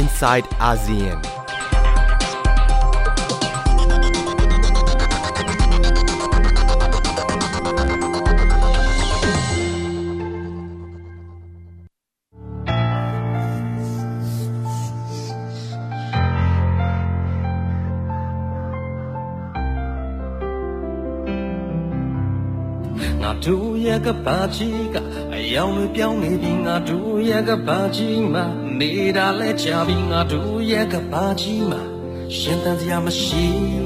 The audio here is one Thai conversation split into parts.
inside ASEAN. ငါတို့ရဲ့ကပါချီကအယောင်တွေပြောင်းနေပြီငါတို့ရဲ့ကပါချီမှာ Ditale ti avin a dui 么行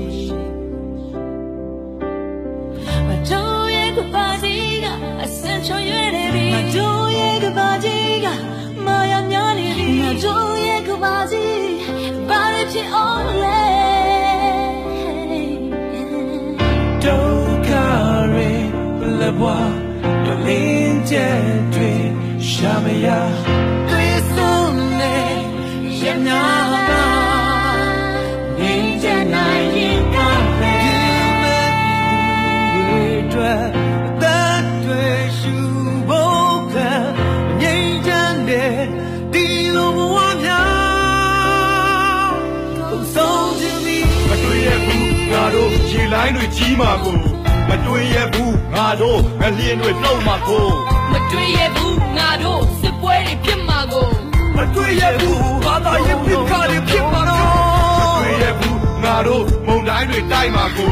？Yeah. လိုင်းတွေကြီးမှာကိုမတွေ့ရဘူးငါတို့ငလျင်တွေလှုပ်မှာကိုမတွေ့ရဘူးငါတို့စစ်ပွဲတွေဖြစ်မှာကိုမတွေ့ရဘူးဘာသာရေးပြကားတွေဖြစ်မှာတော့မတွေ့ရဘူးငါတို့မုန်တိုင်းတွေတိုက်မှာကို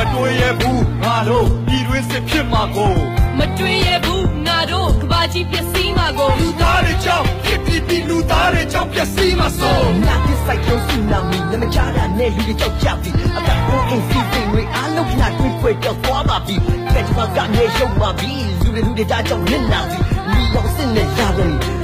မတွေ့ရဘူးငါတို့ပြည်တွင်းစစ်ဖြစ်မှာကိုမတွေ့ရဘူးငါတို့ကဘာကြီးပျက်စီးမှာကိုလူသားတွေကြောင့်ဖြစ်ပြီးပြီးလူသားတွေကြောင့်ပျက်စီးမှာဆိုနာတစ်ဆိုင်ကျုံစုနာမီနမချားတာနဲ့လူတွေကြောက်ကြပြီအသက်ကိုအင်းစီစိတ်တွေအားလုံးနာတွေ့ခွေတော့သွားပါပြီကဲဒီမှာကနေရုံပါပြီလူတွေလူတွေဒါကြောင့်နစ်နာပြီမိတော့စင်နေကြတယ်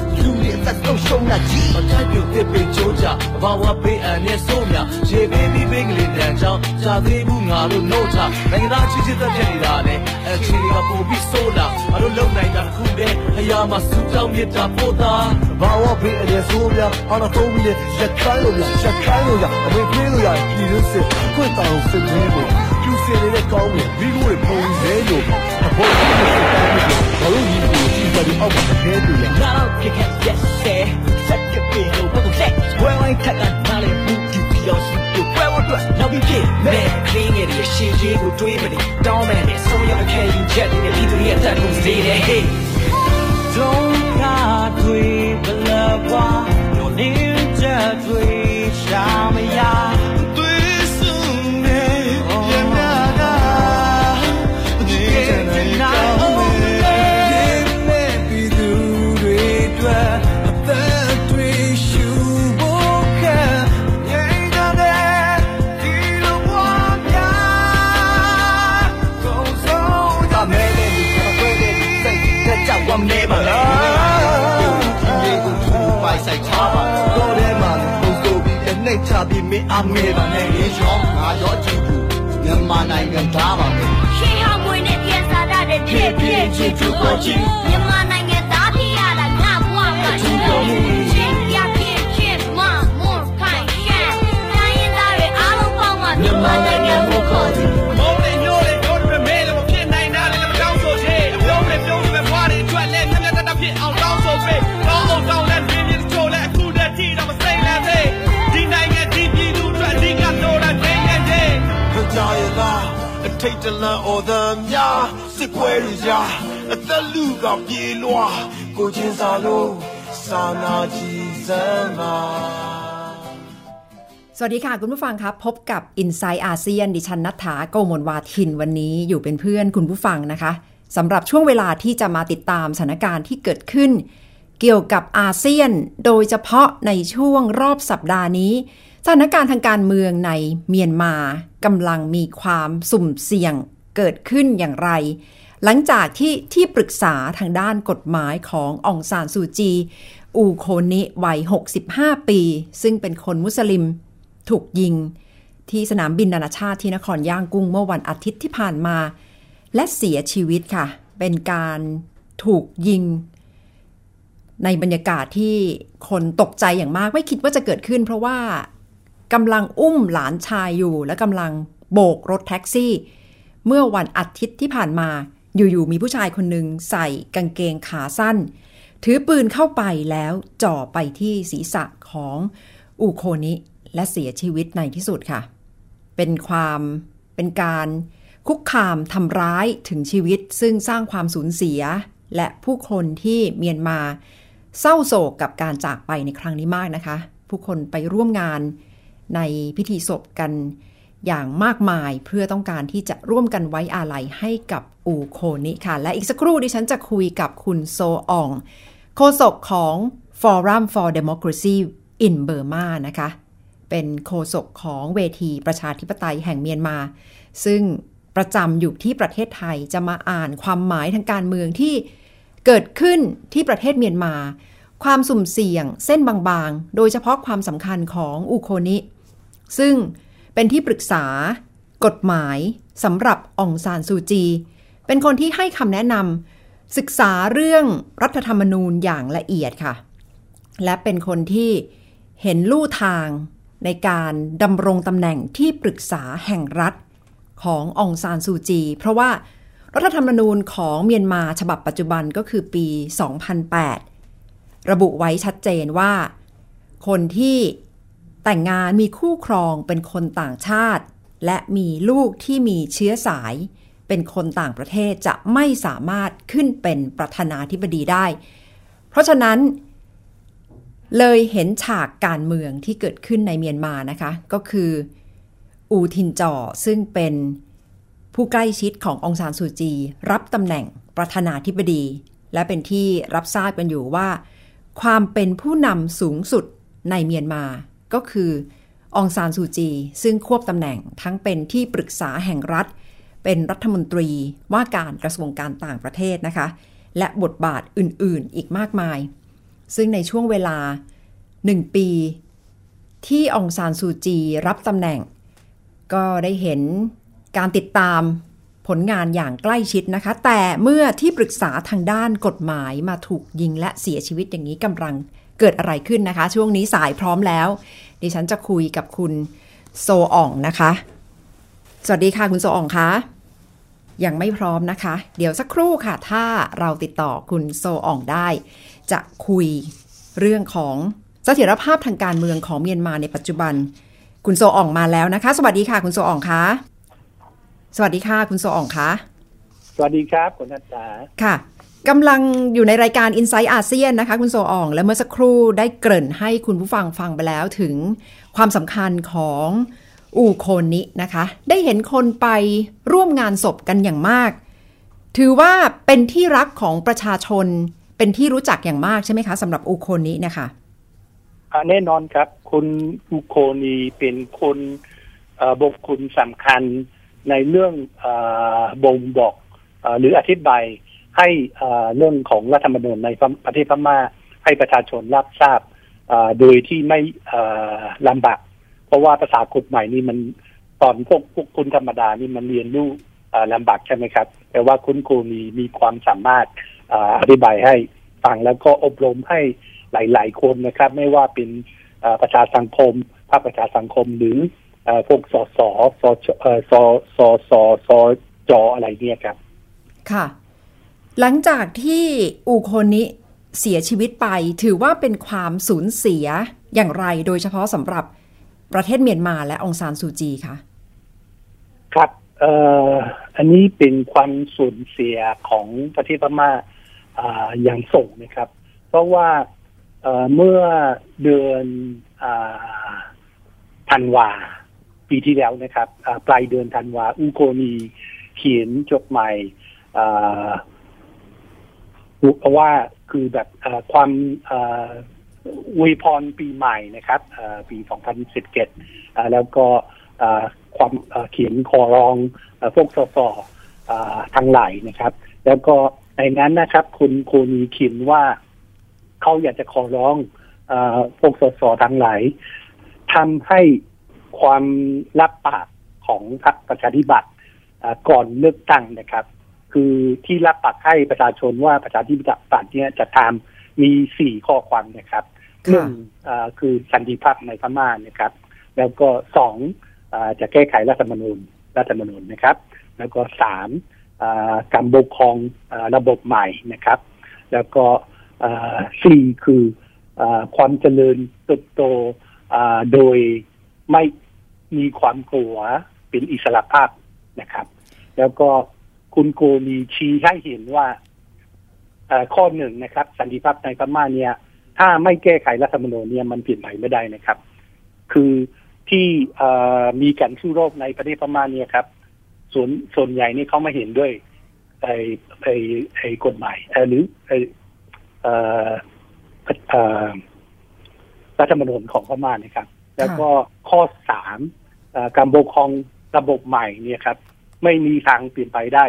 လူတွေအသက်ဆုံးရှုံးတာကြီးအတိုင်းပြုတ်တစ်ပိတ်ချိုးကြဘာဝပေးအပ်နဲ့ဆိုးမြရေပေးပြီးပင်ကလေးတန်ချောင်းဇာသေးဘူးငါတို့နှုတ်ထားနိုင်ငံသားချစ်ချစ်သက်ဖြစ်နေတာနဲ့အခြေအနေကပိုပြီးဆိုးလာငါတို့လုံနိုင်တာတစ်ခုတည်းအရာမှာစူတောင်းမြတ်တာပို့တာဘာဝဘေးအရေဆိုးများအာနာတိုမီရဲ့ရက်ခိုင်းလို့ရရက်ခိုင်းလို့ရအမေပြေးလို့ရပြည်လို့စစ်ခွင့်တောင်စစ်သေးကိုကျူစင်နေတဲ့ကောင်းမြင်မိကိုတွေပုံစဲလို့အဖို့စစ်တောင်းပြီးဘာလို့ဒီ ဝယ်ပြီးအောက်မှာမသေးသူရဲ့ Now you can get there စက်ကြပြင်းလို့ပုံစံဝယ်ဝိုင်းထက်ကနားလေဘူးဒီပြောစီတို့ဝယ်ဝတ်တော့နောက်ပြီးဖြစ်မယ် clean ရတဲ့ရှင်းကြီးကိုတွေးမနေတောင်းမယ်နဲ့ဆုံးရအခဲယူချက်တွေနဲ့ဒီသူရဲ့အတက်ကိုစေးတယ် Hey don't got to believe what you're in just we ရှာမရ ပြီးမင်းအငဲပါနဲ့ရေရောငါရောကြည့်ဘူးမြန်မာနိုင်ငံသားပါပဲရှင်ဟောင်းမွေနဲ့ပြန်စားတတ်တဲ့ဖြစ်ဖြစ်ချင်းသူကိုချင်းမြန်မာ ထိတ်တလန့်အော်the များစစ်ပွဲတွေကြာအသက်လူကပြေးလွှားကိုချင်းစာလို့စာနာကြည်စမ်းပါ สวัสดีค่ะ คุณผู้ฟังครับ พบกับ i n s i ซ e ์อาเซียนดิฉันนัฐาโกมลวาทินวันนี้อยู่เป็นเพื่อนคุณผู้ฟังนะคะสำหรับช่วงเวลาที่จะมาติดตามสถานการณ์ที่เกิดขึ้น เกี่ยวกับอาเซียน โดยเฉพาะในช่วงรอบสัปดาห์นี้ สถานการณ์ทางการเมืองในเมียนมากำลังมีความสุ่มเสี่ยงเกิดขึ้นอย่างไร หลังจากที่ที่ปรึกษาทางด้านกฎหมายขององซานซูจี อูโคนิวัย 65 ปี ซึ่งเป็นคนมุสลิม ถูกยิง ที่สนามบินนานาชาติที่นครย่างกุ้งเมื่อวันอาทิตย์ที่ผ่านมา และเสียชีวิตค่ะ เป็นการถูกยิงในบรรยากาศที่คนตกใจอย่างมากไม่คิดว่าจะเกิดขึ้น เพราะว่า กำลังอุ้มหลานชายอยู่ และกำลังโบกรถแท็กซี่ เมื่อวันอาทิตย์ที่ผ่านมา อยู่ๆมีผู้ชายคนหนึ่งใส่กางเกงขาสั้น ถือปืนเข้าไปแล้วจ่อไปที่ศีรษะของอูโคนิและเสียชีวิตในที่สุดค่ะ เป็นความเป็นการคุกคามทำร้ายถึงชีวิต ซึ่งสร้างความสูญเสีย และผู้คนที่เมียนมาเศร้าโศกกับการจากไปในครั้งนี้มากนะคะ ผู้คนไปร่วมงาน ในพิธีศพกันอย่างมากมายเพื่อต้องการที่จะร่วมกันไว้อาลัยให้กับอูโคนิค่ะ และอีกสักครู่ดิฉันจะคุยกับคุณโซออง โฆษกของ Forum for Democracy in Burma นะคะ เป็นโฆษกของเวทีประชาธิปไตยแห่งเมียนมา ซึ่งประจำอยู่ที่ประเทศไทยจะมาอ่านความหมายทางการเมืองที่เกิดขึ้นที่ประเทศเมียนมา ความสุ่มเสี่ยง เส้นบางๆ โดยเฉพาะความสำคัญของอูโคนิ ซึ่งเป็นที่ปรึกษากฎหมายสำหรับองซานซูจี เป็นคนที่ให้คำแนะนำศึกษาเรื่องรัฐธรรมนูญอย่างละเอียดค่ะ และเป็นคนที่เห็นลู่ทางในการดำรงตำแหน่งที่ปรึกษาแห่งรัฐขององซานซูจี เพราะว่ารัฐธรรมนูญของเมียนมาฉบับปัจจุบันก็คือปี 2008 ระบุไว้ชัดเจนว่า คนที่ แต่งงานมีคู่ครองเป็นคนต่างชาติ และมีลูกที่มีเชื้อสาย เป็นคนต่างประเทศจะไม่สามารถขึ้นเป็นประธานาธิบดีได้ เพราะฉะนั้น เลยเห็นฉากการเมืองที่เกิดขึ้นในเมียนมานะคะ ก็คือ อูทินจอซึ่งเป็นผู้ใกล้ชิดขององซานซูจี รับตำแหน่งประธานาธิบดี และเป็นที่รับทราบกันอยู่ว่า ความเป็นผู้นำสูงสุดในเมียนมา ก็คือองซานซูจี ซึ่งควบตำแหน่งทั้งเป็นที่ปรึกษาแห่งรัฐ เป็นรัฐมนตรีว่าการกระทรวงการต่างประเทศนะคะ และบทบาทอื่นๆอีกมากมาย ซึ่งในช่วงเวลาหนึ่งปี ที่องซานซูจีรับตำแหน่ง ก็ได้เห็นการติดตามผลงานอย่างใกล้ชิดนะคะ แต่เมื่อที่ปรึกษาทางด้านกฎหมายมาถูกยิงและเสียชีวิตอย่างนี้กำลัง เกิดอะไรขึ้นนะคะ ช่วงนี้สายพร้อมแล้ว ดิฉันจะคุยกับคุณโซอ่องนะคะ สวัสดีค่ะคุณโซอ่องคะยังไม่พร้อมนะคะ เดี๋ยวสักครู่ค่ะ ถ้าเราติดต่อคุณโซอ่องได้ จะคุยเรื่องของเสถียรภาพทางการเมืองของเมียนมาในปัจจุบัน คุณโซอ่องมาแล้วนะคะ สวัสดีค่ะ คุณโซอ่องคะสวัสดีค่ะ คุณโซอ่องคะสวัสดีครับคุณนัทตาค่ะ กำลังอยู่ในรายการ i n s i ซต์อาเซียนนะคะ คุณโซอ่อง และเมื่อสักครู่ได้เกริ่นให้คุณผู้ฟังฟังไปแล้วถึงความสำคัญของอูโคนนินะคะ ได้เห็นคนไปร่วมงานศพกันอย่างมาก ถือว่าเป็นที่รักของประชาชน เป็นที่รู้จักอย่างมากใช่ไหมคะสำหรับอูโคนนินะคะแน่นอนครับ คุณอุโคนีเป็นคนบุคคลสำคัญในเรื่องอบ่งบอกอหรืออธิบาย ให้เรื่องของรัฐธรรมนูญในประเทศพม่าให้ประชาชนรับทราบโดยที่ไม่ลำบากเพราะว่าภาษากฎหมายนี่มันตอนพวกพวกคุณธรรมดานี่มันเรียนรู้ลำบากใช่ไหมครับ แต่ว่าคุณครูมีมีความสามารถอธิบายให้ฟังแล้วก็อบรมให้หลาย ๆ คนนะครับ ไม่ว่าเป็นประชาสังคม ภาคประชาสังคมหรือพวกสสสสสสสจอะไรเนี่ยครับ ค่ะ หลังจากที่อูโคนนิเสียชีวิตไปถือว่าเป็นความสูญเสียอย่างไรโดยเฉพาะสำหรับประเทศเมียนมาและองซานซูจีคะครับเอ่ออันนี้เป็นความสูญเสียของประเทศพม่าอ่าอย่างส่งนะครับ เพราะว่าเมื่อเดือนธันวาปีที่แล้วนะครับปลายเดือนธันวาอุโกนีเขียนจดหมาย อ่าะว่าคือแบบความเอ่ออวยพรปีใหม่นะครับปี 2017 แล้วก็ความเขียนขอร้องอพวกสสอ่าทั้งหลนะครับ แล้วก็ในนั้นนะครับ คุณคุณเขียนว่าเขาอยากจะขอร้องอพวกสสทั้งหลทำให้ความรับปากของพรรคประชาธิปัตย์ก่อนเลือกตั้งนะครับ คือที่รับปากให้ประชาชนว่าประชาธิปัตย์เนี่ยจะทำมีสี่ข้อความนะครับหนึ่งอ่าคือสันติภาพในพม่านะครับ แล้วก็สองอาจะแก้ไขรัฐธรรมนูญรัฐธรรมนูญนะครับ แล้วก็สามอ่าการปกครองอ่าระบบใหม่นะครับ แล้วก็อ่าสี่คืออาความเจริญเติบโตอ่าโดยไม่มีความกลัวเป็นอิสระภาพนะครับ แล้วก็ คุณโกมีชี้ให้เห็นว่าเอ่อข้อหนึ่งนะครับ สันติภาพในพม่าเนี่ย ถ้าไม่แก้ไขรัฐธรรมนูญเนี่ยมันเปลี่ยนใหม่ไม่ได้นะครับ คือที่เอ่อมีการสู้รบในประเทศพม่าเนี่ยครับ ส่วนส่วนใหญ่นี่เขาไม่เห็นด้วยไอ้ไอ้ไอ้กฎหมายเอ่อหรือไอ้เอ่อเอ่อรัฐธรรมนูญของพม่านะครับ แล้วก็ข้อสามเอ่อการปกครองระบบใหม่เนี่ยครับ ไม่มีทางเปลี่ยนไปได้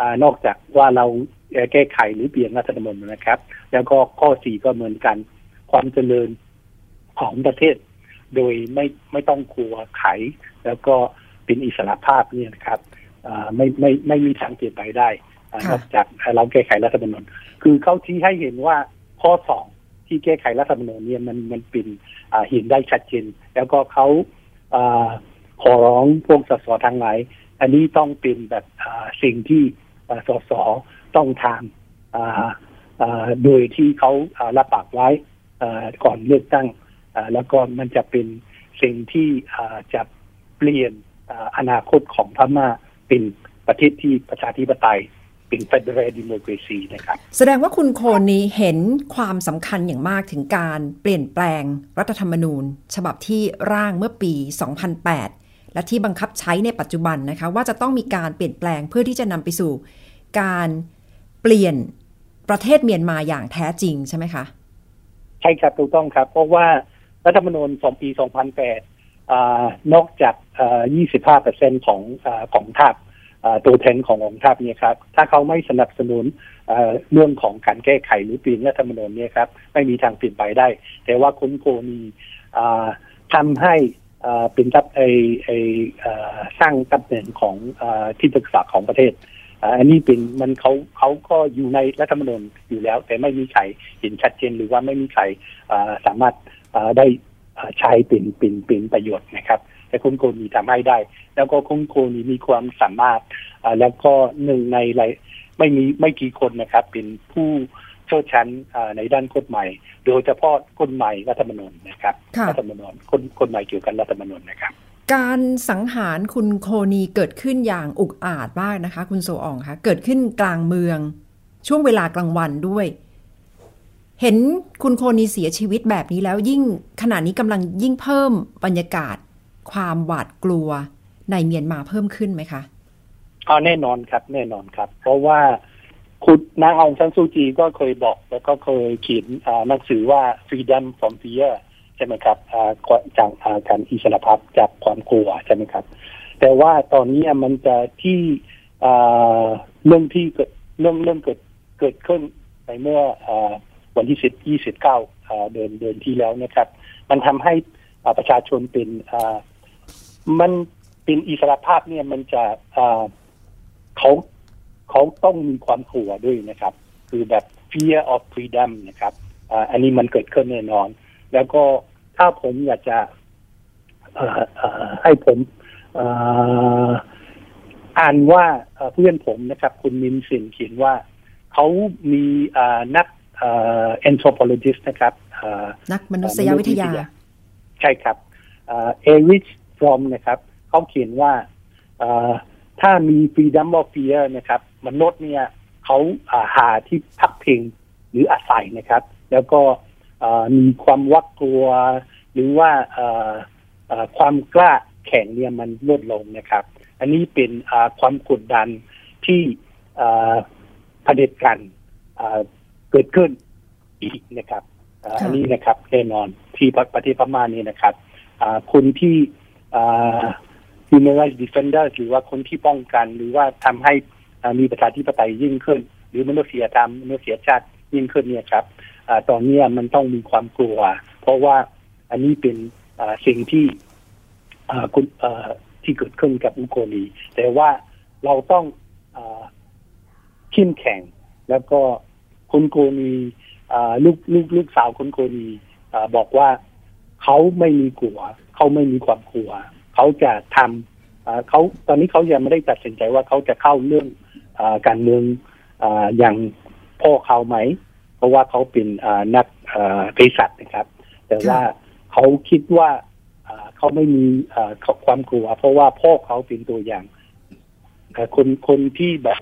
อานอกจากว่าเราเอ่อแก้ไขหรือเปลี่ยนรัฐธรรมนูญนะครับ แล้วก็ข้อสี่ก็เหมือนกันความเจริญของประเทศ โดยไม่ไม่ต้องกลัวไข แล้วก็เป็นอิสระภาพเนี่ยนะครับอ่าไม่ไม่ไม่มีทางเปลี่ยนไปได้อ่าค่ะนอกจากเราแก้ไขรัฐธรรมนูญคือเขาชี้ให้เห็นว่าข้อสองที่แก้ไขรัฐธรรมนูญเนี่ยมันมันเป็นอ่าเห็นได้ชัดเจนแล้วก็เขาอ่าขอร้องพวกสสทางหลาย อันนี้ต้องเป็นแบบอ่าสิ่งที่อ่า สสต้องทำโดยที่เขารับปากไว้ก่อนเลือกตั้ง แล้วก็มันจะเป็นสิ่งที่จะเปลี่ยนออนาคตของพม่าเป็นประเทศที่ประชาธิปไตยเป็น federal democracy นะครับ แสดงว่าคุณโคนี้เห็นความสำคัญอย่างมากถึงการเปลี่ยนแปลงรัฐธรรมนูญ ฉบับที่ร่างเมื่อปี 2008 และที่บังคับใช้ในปัจจุบันนะคะว่าจะต้องมีการเปลี่ยนแปลงเพื่อที่จะนำไปสู่ การเปลี่ยนประเทศเมียนมาอย่างแท้จริงใช่ไหมคะ ใช่ครับถูกต้องครับ เพราะว่ารัฐธรรมนูญของปี 2008อนอกจากอ่า25เปอร์เซ็นของอของทัพตัวแทนขององค์ทัพเนี่ยครับ ถ้าเขาไม่สนับสนุนเรื่องของการแก้ไขหรือเปลี่ยนรัฐธรรมนูญเนี่ยครับ ไม่มีทางเปลี่ยนไปได้ แต่ว่าคุณโกนีทำให้ เป็นตับไอไอสร้างตำแหน่งของอที่ปรึกษาของประเทศอันนี้เป็นมันเขาเขาก็อยู่ในรัฐธรรมนูญอยู่แล้ว แต่ไม่มีใครเห็นชัดเจนหรือว่าไม่มีใครสามารถได้ใช้เป็นเป็นเป็นประโยชน์นะครับ แต่คุณโกนีทำให้ได้ แล้วก็คุณโกนีมีความสามารถแล้วก็หนึ่งในไม่มีไม่กี่คนนะครับ เป็นผู้ เชี่ยวชาญอ่าในด้านกฎหมายโดยเฉพาะกฎหมายรัฐธรรมนูญนะครับค่ะรัฐธรรมนูญกฎกฎหมายเกี่ยวกับรัฐธรรมนูญนะครับ การสังหารคุณโคนีเกิดขึ้นอย่างอุกอาจมากนะคะ คุณโซอองคะเกิดขึ้นกลางเมือง ช่วงเวลากลางวันด้วย เห็นคุณโคนีเสียชีวิตแบบนี้แล้วยิ่งขณะนี้กำลังยิ่งเพิ่มบรรยากาศ ความหวาดกลัวในเมียนมาเพิ่มขึ้นไหมคะอ๋อแน่นอนครับ แน่นอนครับ เพราะว่า คุณนางองซันซูจีก็เคยบอก แล้วก็เคยเขียนหนังสือว่า freedom from fear ใช่ไหมครับจากการอิสระภาพจากความกลัวใช่ไหมครับ แต่ว่าตอนนี้มันจะที่เรื่องที่เกิดเรื่องเรื่องเกิดเกิดขึ้นในเมื่ออวันที่สิบยี่สิบเก้าเดือนเดือนที่แล้วนะครับ มันทำให้ประชาชนเป็นมันเป็นอิสระภาพเนี่ยมันจะเขา เขาต้องมีความกลัวด้วยนะครับ คือแบบ fear of freedom นะครับอ่าอันนี้มันเกิดขึ้นแน่นอน แล้วก็ถ้าผมอยากจะเอ่อเอ่อให้ผมเอ่ออ่านว่าเอ่อเพื่อนผมนะครับ คุณมินสินเขียนว่า เขามีอ่านักเอ่อ anthropologist นะครับอ่านักมนุษยวิทยา ใช่ครับเอริชฟรอมนะครับ เขาเขียนว่า เอ่อถ้ามี freedom of fear นะครับมนุษย์เนี่ยเขาอ่าหาที่พักพิงหรืออาศัยนะครับ แล้วก็เอ่อมีความวักกลัว หรือว่าเอ่อเอ่อความกล้าแข็งเนี่ยมันลดลงนะครับ อันนี้เป็นอ่าความกดดันที่อ่าเผด็จการอ่าเกิดขึ้นอีกนะครับอ่าค่ะอันนี้นะครับแน่นอนที่ประเทศพม่านี่นะครับอ่าคนที่อ่า human rights defender หรือว่าคนที่ป้องกัน หรือว่าทำให้มีประชาธิปไตยยิ่งขึ้น หรือมนุษยธรรมมนุษยชาติยิ่งขึ้นเนี่ยครับอตอนนี้มันต้องมีความกลัว เพราะว่าอันนี้เป็นสิ่งที่คุณที่เกิดขึ้นกับอุโกนีแต่ว่าเราต้องเข้มแข็ง แล้วก็คุณโกนีลูกลูกลูกสาวคุณโกนีบอกว่าเขาไม่มีกลัว เขาไม่มีความกลัว เขาจะทำอ่าเขาตอนนี้เขายังไม่ได้ตัดสินใจว่าเขาจะเข้าเรื่องอาการเมืองอาอย่างพ่อเขาไหม เพราะว่าเขาเป็นอ่านักอ่าเภสัชนะครับ แต่ว่าเขาเขาคิดว่าอ่าเขาไม่มีอ่าความกลัว เพราะว่าพ่อเขาเป็นตัวอย่างเอ่อคนคนที่แบบ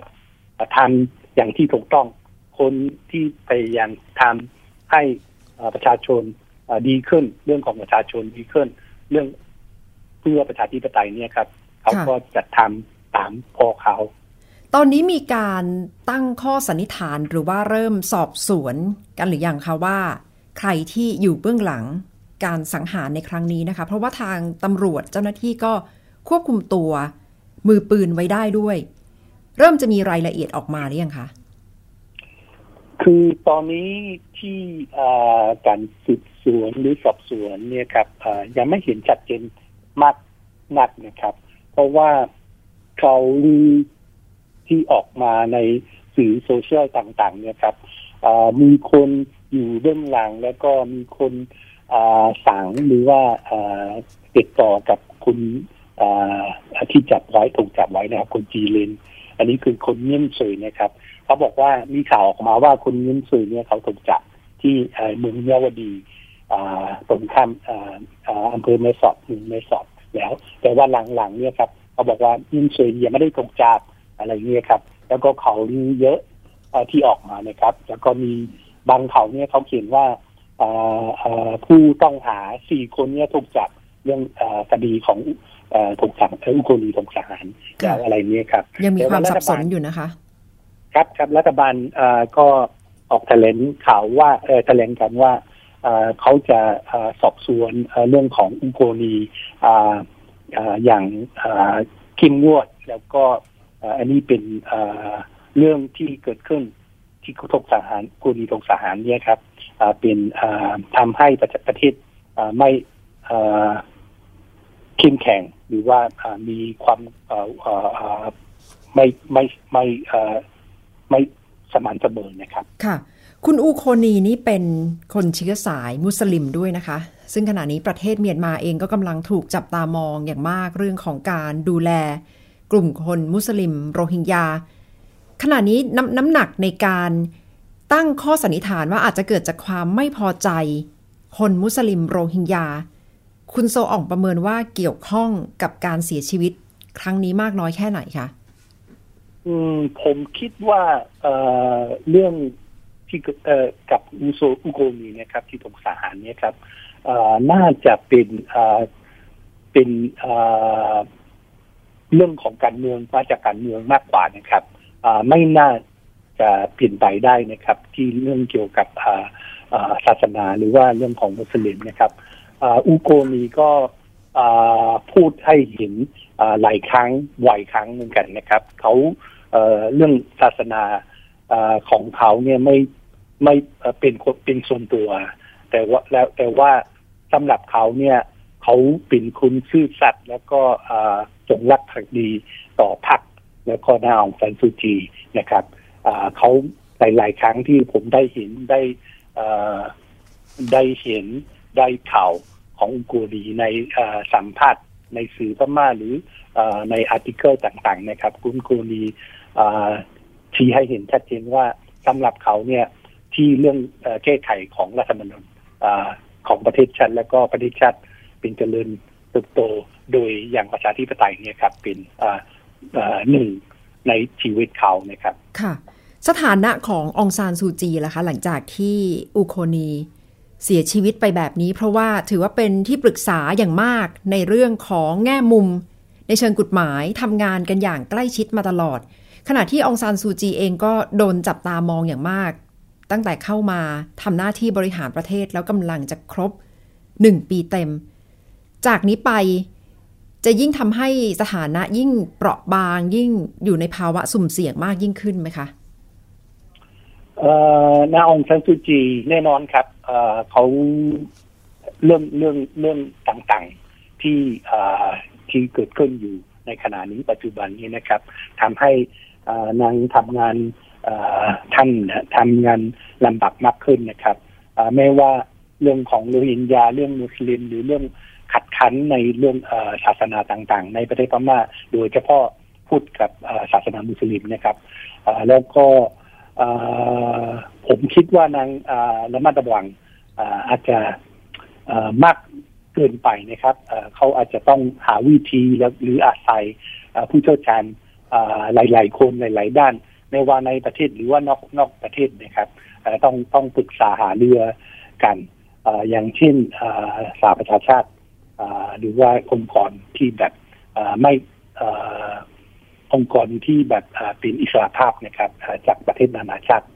ทำอย่างที่ถูกต้อง คนที่พยายามทำให้อ่าประชาชนอ่าดีขึ้น เรื่องของประชาชนดีขึ้น เรื่องเพื่อประชาธิปไตยเนี่ยครับเขาก็จะทำตามพ่อเขา ตอนนี้มีการตั้งข้อสันนิษฐานหรือว่าเริ่มสอบสวนกันหรือยังคะว่า ใครที่อยู่เบื้องหลังการสังหารในครั้งนี้นะคะ เพราะว่าทางตำรวจเจ้าหน้าที่ก็ควบคุมตัวมือปืนไว้ได้ด้วย เริ่มจะมีรายละเอียดออกมาหรือยังคะคือตอนนี้ที่อ่าการสืบสวนหรือสอบสวนเนี่ยครับอ่ายังไม่เห็นชัดเจน มากนักนะครับ เพราะว่าเขาลือที่ออกมาในสื่อโซเชียลต่างๆ เนี่ยครับมีคนอยู่เบื้องหลังแล้วก็มีคนสั่งหรือว่าติดต่อกับคุณที่จับไว้ถูกจับไว้นะครับคนจีเลนอันนี้คือคนเงียนซุยนะครับ เขาบอกว่ามีข่าวออกมาว่าคนเงียนซุยเนี่ยเขาถูกจับที่เอ่อเมืองเยาวดี อ่าตรงข้ามอ่าอ่าอำเภอแม่สอดเมืองแม่สอดแล้ว แต่ว่าหลังๆเนี่ยครับเขาบอกว่าเงียนซุยยังไม่ได้ถูกจับอะไรเงี้ยครับ แล้วก็เขาลือเยอะเอ่อที่ออกมานะครับ แล้วก็มีบางเขาเนี่ยเขาเขียนว่าอ่าอ่าผู้ต้องหาสี่คนเนี่ยถูกจับเรื่องอ่าคดีของเอ่อถูกสังเอ่ออุโกลีถูกสังหารค่ะแล้วอะไรเนี้ยครับ ยังมีความแต่สับสนรัฐาลอยู่นะคะ ครับครับรัฐบาลเอ่อก็ออกแถลงข่าวว่าเออแถลงกันว่า เขาจะสอบสวนเรื่องของอุโกนีอ่าอ่าอย่างอ่าเข้มงวด แล้วก็อันนี้เป็นเรื่องที่เกิดขึ้นที่กทกสาหารกุนีทกสาหารเนี่ยครับเป็นอ่าทำให้ประเทศไม่เข้มแข็งหรือว่ามีความไม่ไม่ไม่ไม่สมานเสมอนะครับ ค่ะ คุณอูโคนีนี่เป็นคนเชื้อสายมุสลิมด้วยนะคะ ซึ่งขณะนี้ประเทศเมียนมาเองก็กำลังถูกจับตามองอย่างมากเรื่องของการดูแล กลุ่มคนมุสลิม โรฮิงญา ขณะนี้น้ำน้ำหนักในการตั้งข้อสันนิษฐานว่าอาจจะเกิดจากความไม่พอใจ คนมุสลิมโรฮิงญา คุณโซอ่องประเมินว่าเกี่ยวข้องกับการเสียชีวิตครั้งนี้มากน้อยแค่ไหนคะ อืมผมคิดว่าเเรื่อง ที่เอ่อกับอุโซอุโกนีเนะครับ ที่ถูกสาหารเนี่ยครับเอ่อน่าจะเป็นเอ่อเป็นเอ่อเรื่องของการเมืองมาจากการเมืองมากกว่านะครับอ่าไม่น่าจะเปลี่ยนไปได้นะครับ ที่เรื่องเกี่ยวกับอ่าศาสนาหรือว่าเรื่องของมุสลิมนะครับอ่าอุโกนีก็พูดให้เห็นหลายครั้งบ่อยครั้งเหมือนกันนะครับ เขาเรื่องศาสนาของเขาเนี่ยไม่ ไม่เป็นคนเป็นส่วนตัว แต่ว่าแล้วแต่ว่าสำหรับเขาเนี่ยเขาเป็นคุณซื่อสัตย์แล้วก็จงรักภักดีต่อพรรคแล้วก็นางองซานซูจีนะครับอ่าเขาหลาย ๆ ครั้งที่ผมได้เห็นได้ได้เห็นได้ข่าวของอุกูรีในสัมภาษณ์ในสื่อพม่าหรืออในอาร์ติเคิลต่าง ๆ นะครับ คุณครูนีชี้ให้เห็นชัดเจนว่าสำหรับเขาเนี่ย ที่เรื่องเอ่อแก้ไขของรัฐธรรมนูญของประเทศชาติและก็ประเทศชาติเป็นเจริญเติบโตโดยอย่างประชาธิปไตยเนี่ยครับเป็นหนึ่งในชีวิตเขานะครับค่ะ สถานะขององซานซูจีล่ะคะ หลังจากที่อูโคนีเสียชีวิตไปแบบนี้ เพราะว่าถือว่าเป็นที่ปรึกษาอย่างมากในเรื่องของแง่มุม ในเชิงกฎหมายทำงานกันอย่างใกล้ชิดมาตลอด ขณะที่องซานซูจีเองก็โดนจับตามองอย่างมาก ตั้งแต่เข้ามาทำหน้าที่บริหารประเทศแล้วกำลังจะครบหนึ่งปีเต็ม จากนี้ไปจะยิ่งทำให้สถานะยิ่งเปราะบางยิ่งอยู่ในภาวะสุ่มเสี่ยงมากยิ่งขึ้นไหมคะเอ่อนาองซันซูจีแน่นอนครับเเขาเรื่องเรื่องเรื่องต่างๆที่ที่เกิดขึ้นอยู่ในขณะนี้ปัจจุบันนี้นะครับทำให้นางทำงาน ท่านทำงานลำบากมากขึ้นนะครับเอ่ว่าเรื่องของโรฮิงญาเรื่องมุสลิม หรือเรื่องขัดขันในเรื่องศาสนาต่างๆ ในประเทศพม่าโดยเฉพาะพูดกับศาสนามุสลิมนะครับแล้วก็ผมคิดว่านางเอ่อระมัดระวังเอ่อาจจะมากเกินไปนะครับเขาอาจจะต้องหาวิธีหรืออาศัยผู้เชี่ยวชาญหลาย ๆ คนหลาย ๆ ด้าน ไม่ว่าในประเทศหรือว่านอกนอกประเทศนะครับต้องต้องปรึกษาหาเรือกันออย่างเช่นสหประชาชาติหรือว่าองค์กรที่แบบไม่องค์กรที่แบบเป็นอิสระภาพนะครับ จากประเทศนานาชาติ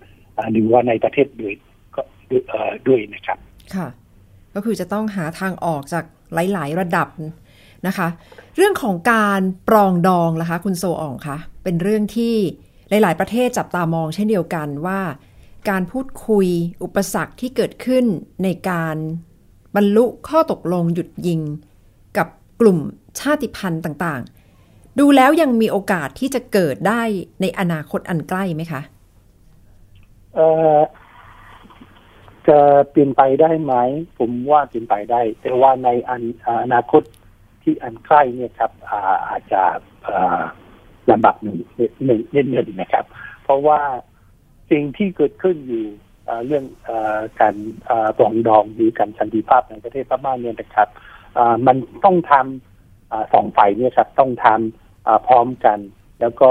หรือว่าในประเทศด้วยก็ด้วยนะครับ ค่ะ ก็คือจะต้องหาทางออกจากหลาย ๆ ระดับนะคะ เรื่องของการปรองดองล่ะคะ คุณโซอ่องคะเป็นเรื่องที่ หลาย ๆ ประเทศจับตามองเช่นเดียวกันว่า การพูดคุยอุปสรรคที่เกิดขึ้นในการบรรลุข้อตกลงหยุดยิง กับกลุ่มชาติพันธุ์ต่าง ๆ ดูแล้วยังมีโอกาสที่จะเกิดได้ในอนาคตอันใกล้ไหมคะเอ่อจะเปลี่ยนไปได้ไหม ผมว่าเปลี่ยนไปได้ แต่ว่าในอนอ่าอนาคตที่อันใกล้เนี่ยครับอาอาจจะ ลำบากหนึ่งหนึ่งนิดหนึ่งนะครับ เพราะว่าสิ่งที่เกิดขึ้นอยู่เรื่องอการอ่าปรองดองหรือการสันติภาพในประเทศพม่าเนี่ยนะครับมันต้องทำอสองฝ่ายเนี่ยครับต้องทำพร้อมกัน แล้วก็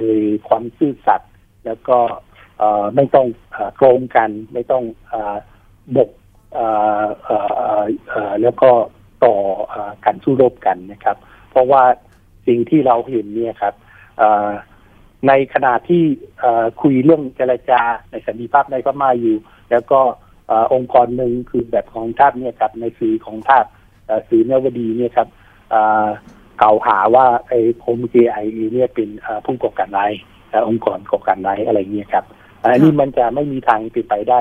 โดยความซื่อสัตย์แล้วก็ไม่ต้องเอ่อโกงกัน ไม่ต้องอบกแล้วก็ต่ออการสู้รบกันนะครับ เพราะว่า สิ่งที่เราเห็นเนี่ยครับเอ่อในขณะที่เอ่อคุยเรื่องเจรจาในสันติภาพในพม่าอยู่ แล้วก็เอ่อองค์กรหนึ่งคือแบบของชาติเนี่ยครับในสื่อของชาติเอ่อสื่อเนวดีเนี่ยครับเอ่อกล่าวหาว่าไอ้โคมเจไอเนี่ยเป็นเอ่อผู้ก่อการร้ายเอ่อองค์กรก่อการร้ายอะไรเงี้ยครับอันนี้มันจะไม่มีทางเป็นไปได้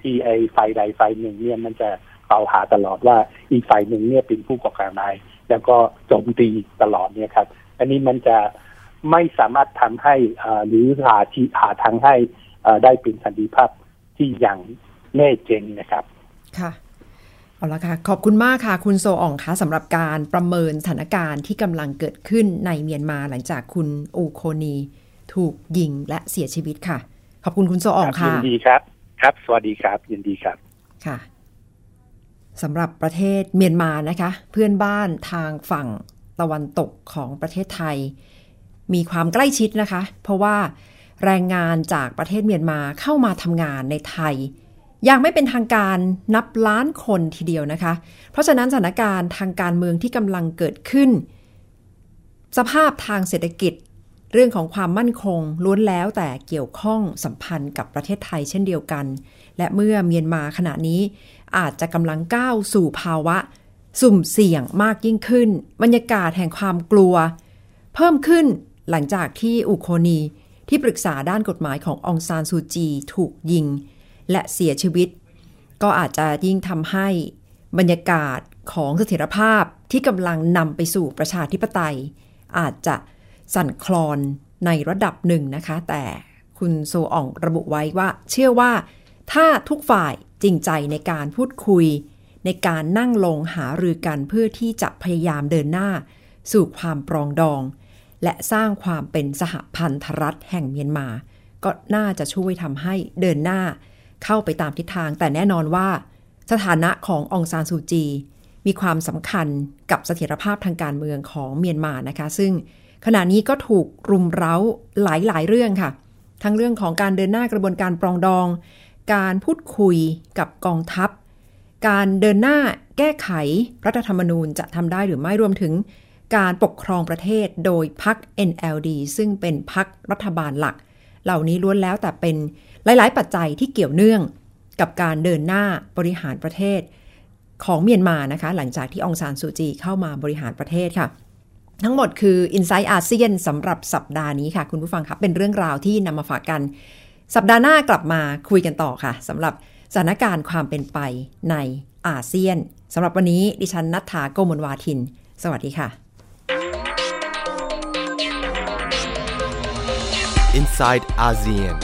ที่ไอ้ฝ่ายใดฝ่ายหนึ่งเนี่ยมันจะกล่าวหาตลอดว่าอีกฝ่ายหนึ่งเนี่ยเป็นผู้ก่อการร้าย แล้วก็โจมตีตลอดเนี่ยครับ อันนี้มันจะไม่สามารถทำให้อ่าหรือหาที่หาทางให้อ่าได้เป็นสันติภาพที่อย่างแน่จริงนะครับ ค่ะเอาละค่ะ ขอบคุณมากค่ะ คุณโซอ่องคะสำหรับการประเมินสถานการณ์ที่กำลังเกิดขึ้นในเมียนมาหลังจากคุณอูโคนี ถูกยิงและเสียชีวิตค่ะ ขอบคุณคุณโซอ่องยิค่ะนดีครับ ครับ สวัสดีครับ ยินดีครับค่ะ สำหรับประเทศเมียนมานะคะ เพื่อนบ้านทางฝั่งตะวันตกของประเทศไทย มีความใกล้ชิดนะคะ เพราะว่าแรงงานจากประเทศเมียนมาเข้ามาทำงานในไทยยังไม่เป็นทางการนับล้านคนทีเดียวนะคะ เพราะฉะนั้นสถานการณ์ทางการเมืองที่กำลังเกิดขึ้น สภาพทางเศรษฐกิจ เรื่องของความมั่นคงล้วนแล้วแต่เกี่ยวข้องสัมพันธ์กับประเทศไทยเช่นเดียวกัน และเมื่อเมียนมาขณะนี้ อาจจะกำลังก้าวสู่ภาวะ สุ่มเสี่ยงมากยิ่งขึ้น บรรยากาศแห่งความกลัว เพิ่มขึ้นหลังจากที่อุโคนี ที่ปรึกษาด้านกฎหมายขององซานซูจีถูกยิง และเสียชีวิต ก็อาจจะยิ่งทำให้บรรยากาศของเสถียรภาพที่กำลังนำไปสู่ประชาธิปไตย อาจจะสั่นคลอนในระดับหนึ่งนะคะ แต่คุณโซอ่องระบุไว้ว่า เชื่อว่าถ้าทุกฝ่ายจริงใจในการพูดคุย ในการนั่งลงหารือกันเพื่อที่จะพยายามเดินหน้า สู่ความปรองดอง และสร้างความเป็นสหพันธรัฐแห่งเมียนมา ก็น่าจะช่วยทำให้เดินหน้า เข้าไปตามทิศทาง แต่แน่นอนว่า สถานะขององซานซูจี มีความสำคัญกับเสถียรภาพทางการเมืองของเมียนมานะคะ ซึ่งขณะนี้ก็ถูกรุมเร้าหลายๆ เรื่องค่ะ ทั้งเรื่องของการเดินหน้ากระบวนการปรองดอง การพูดคุยกับกองทัพ การเดินหน้าแก้ไขรัฐธรรมนูญจะทำได้หรือไม่รวมถึงการปกครองประเทศโดยพรรค NLD ซึ่งเป็นพรรครัฐบาลหลัก เหล่านี้ล้วนแล้วแต่เป็นหลาย ๆ ปัจจัยที่เกี่ยวเนื่องกับการเดินหน้าบริหารประเทศของเมียนมานะคะ หลังจากที่องซานซูจีเข้ามาบริหารประเทศค่ะ ทั้งหมดคือ i n s i ซต์อาเซียนสำหรับสัปดาห์นี้ค่ะ คุณผู้ฟังครับเป็นเรื่องราวที่นำมาฝากกัน สัปดาห์หน้ากลับมาคุยกันต่อค่ะสำหรับสถานการณ์ความเป็นไปในอาเซียนสำหรับวันนี้ดิฉันนัทธาโกมลวาทิน สวัสดีค่ะ Inside ASEAN